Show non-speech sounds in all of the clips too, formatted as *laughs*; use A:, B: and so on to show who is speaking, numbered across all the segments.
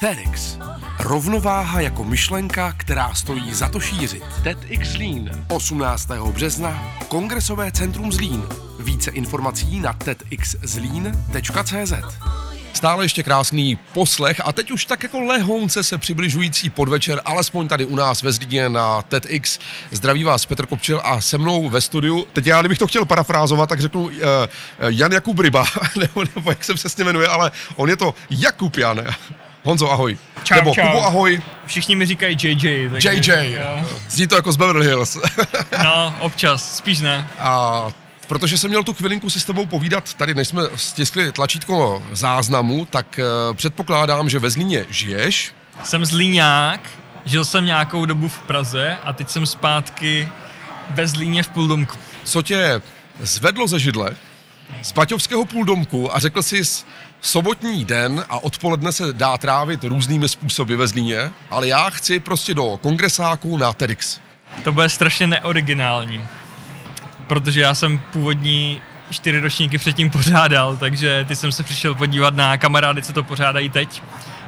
A: TEDx. Rovnováha jako myšlenka, která stojí za to šířit. TEDx Zlín. 18. března. Kongresové centrum Zlín. Více informací na tedxzlín.cz Stále ještě krásný poslech a teď už tak jako lehonce se přibližující podvečer, alespoň tady u nás ve Zlíně na TEDx. Zdraví vás Petr Kopčil a se mnou ve studiu. Teď já, kdybych to chtěl parafrázovat, tak řeknu uh, Jan Jakub Ryba, *laughs* nebo, nebo jak se přesně jmenuje, ale on je to Jakub Jan. Honzo, ahoj.
B: Čau,
A: Nebo
B: čau.
A: Kubo, ahoj.
B: Všichni mi říkají JJ. Takže,
A: JJ.
B: Jo.
A: Zní to jako z Beverly Hills. *laughs*
B: No, občas, spíš ne.
A: A protože jsem měl tu chvilinku si s tebou povídat, tady než jsme stiskli tlačítko záznamu, tak uh, předpokládám, že ve Zlíně žiješ.
B: Jsem zlíňák, žil jsem nějakou dobu v Praze a teď jsem zpátky ve Zlíně v Půldomku.
A: Co tě zvedlo ze židle z Paťovského půldomku a řekl jsi sobotní den a odpoledne se dá trávit různými způsoby ve Zlíně, ale já chci prostě do kongresáku na TEDx.
B: To bude strašně neoriginální, protože já jsem původní čtyři ročníky předtím pořádal, takže ty jsem se přišel podívat na kamarády, co to pořádají teď,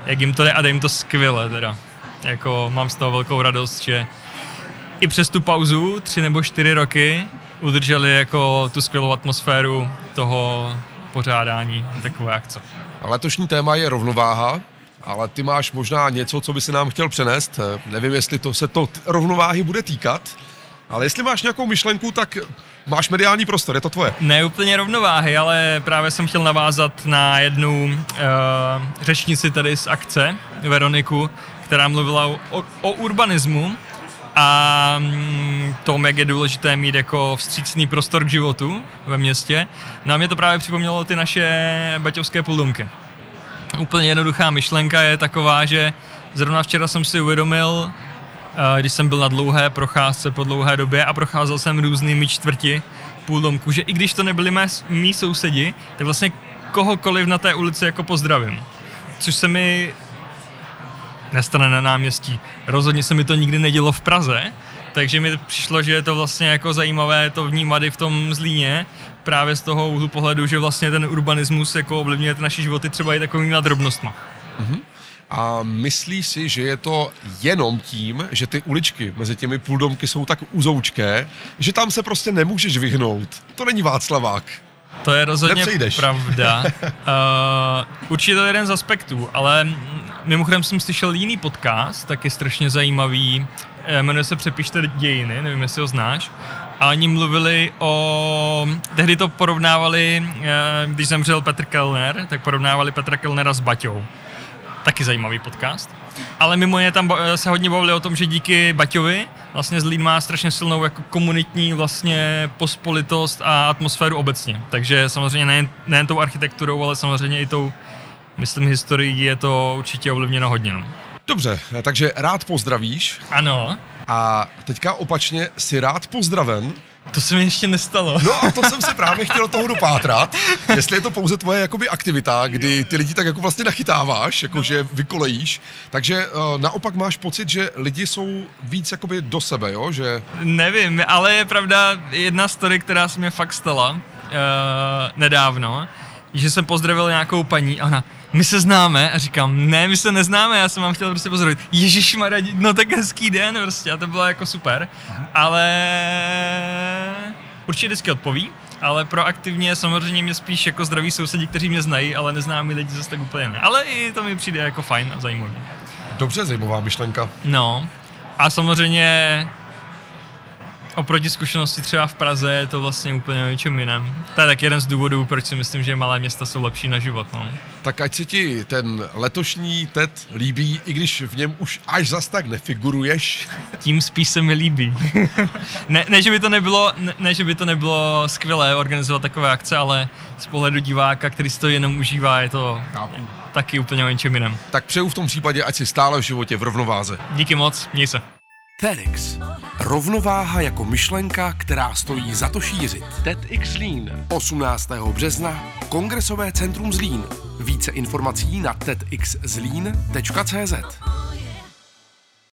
B: jak jim to jde a jim to skvěle teda. Jako mám z toho velkou radost, že i přes tu pauzu, tři nebo čtyři roky, udrželi jako tu skvělou atmosféru toho pořádání takové akce.
A: Letošní téma je rovnováha, ale ty máš možná něco, co by si nám chtěl přenést. Eh, Nevím, jestli to se to rovnováhy bude týkat, ale jestli máš nějakou myšlenku, tak máš mediální prostor, je to tvoje.
B: Ne úplně rovnováhy, ale právě jsem chtěl navázat na jednu uh, řečnici tady z akce, Veroniku, která mluvila o, o urbanismu a mm, tom, jak je důležité mít jako vstřícný prostor k životu ve městě. No a mě to právě připomnělo ty naše baťovské půldomky. Úplně jednoduchá myšlenka je taková, že zrovna včera jsem si uvědomil, eh, když jsem byl na dlouhé procházce po dlouhé době a procházel jsem různými čtvrti půl domku, že i když to nebyli mé, mý sousedi, tak vlastně kohokoliv na té ulici jako pozdravím. Což se mi nestane na náměstí. Rozhodně se mi to nikdy nedělo v Praze, takže mi přišlo, že je to vlastně jako zajímavé to vnímat i v tom Zlíně, právě z toho úhlu pohledu, že vlastně ten urbanismus jako ovlivňuje naše životy třeba i takovými drobnostma.
A: A myslíš si, že je to jenom tím, že ty uličky mezi těmi půldomky jsou tak uzoučké, že tam se prostě nemůžeš vyhnout. To není Václavák.
B: To je rozhodně
A: Nepřejdeš.
B: pravda. Uh, *laughs* určitě to je jeden z aspektů, ale mm, mimochodem jsem slyšel jiný podcast, taky strašně zajímavý, eh, jmenuje se Přepište dějiny, nevím, jestli ho znáš. A oni mluvili o... Tehdy to porovnávali, eh, když zemřel Petr Kellner, tak porovnávali Petra Kellnera s Baťou. Taky zajímavý podcast. Ale mimo jiné tam ba- se hodně bavili o tom, že díky Baťovi vlastně Zlín má strašně silnou jako komunitní vlastně pospolitost a atmosféru obecně. Takže samozřejmě nejen, nejen tou architekturou, ale samozřejmě i tou, myslím, historií je to určitě ovlivněno hodně. No.
A: Dobře, takže rád pozdravíš
B: Ano,
A: a teďka opačně si rád pozdraven.
B: to se mi ještě nestalo.
A: No a to jsem se právě chtěl toho dopátrat, jestli je to pouze tvoje jakoby aktivita, kdy ty lidi tak jako vlastně nachytáváš, jakože vykolejíš, takže uh, naopak máš pocit, že lidi jsou víc jakoby do sebe, jo, že
B: Nevím, ale je pravda jedna story, která se mě fakt stala uh, nedávno, že jsem pozdravil nějakou paní a ona, my se známe a říkám, ne, my se neznáme, já jsem vám chtěl prostě pozdravit. Ježíš no tak hezký den prostě a to bylo jako super, ale určitě vždycky odpoví, ale proaktivně samozřejmě mě spíš jako zdraví sousedi, kteří mě znají, ale neznámí lidi zase tak úplně ne. Ale i to mi přijde jako fajn a zajímavý.
A: dobře zajímavá myšlenka.
B: No a samozřejmě oproti zkušenosti třeba v Praze je to vlastně úplně o něčem jiném. To je tak jeden z důvodů, proč si myslím, že malé města jsou lepší na život. No.
A: Tak ať se ti ten letošní TED líbí, i když v něm už až zas tak nefiguruješ.
B: Tím spíš se mi líbí. *laughs* ne, ne, že by to nebylo, ne, ne, že by to nebylo skvělé organizovat takové akce, ale z pohledu diváka, který si to jenom užívá, je to
A: Chápu.
B: taky úplně o něčem jiném.
A: Tak přeju v tom případě, ať si stále v životě v rovnováze.
B: Díky moc, měj se.
A: TEDx. Rovnováha jako myšlenka, která stojí za to šířit. TEDx Zlín. 18. března. Kongresové centrum Zlín. Více informací na tedxzlín.cz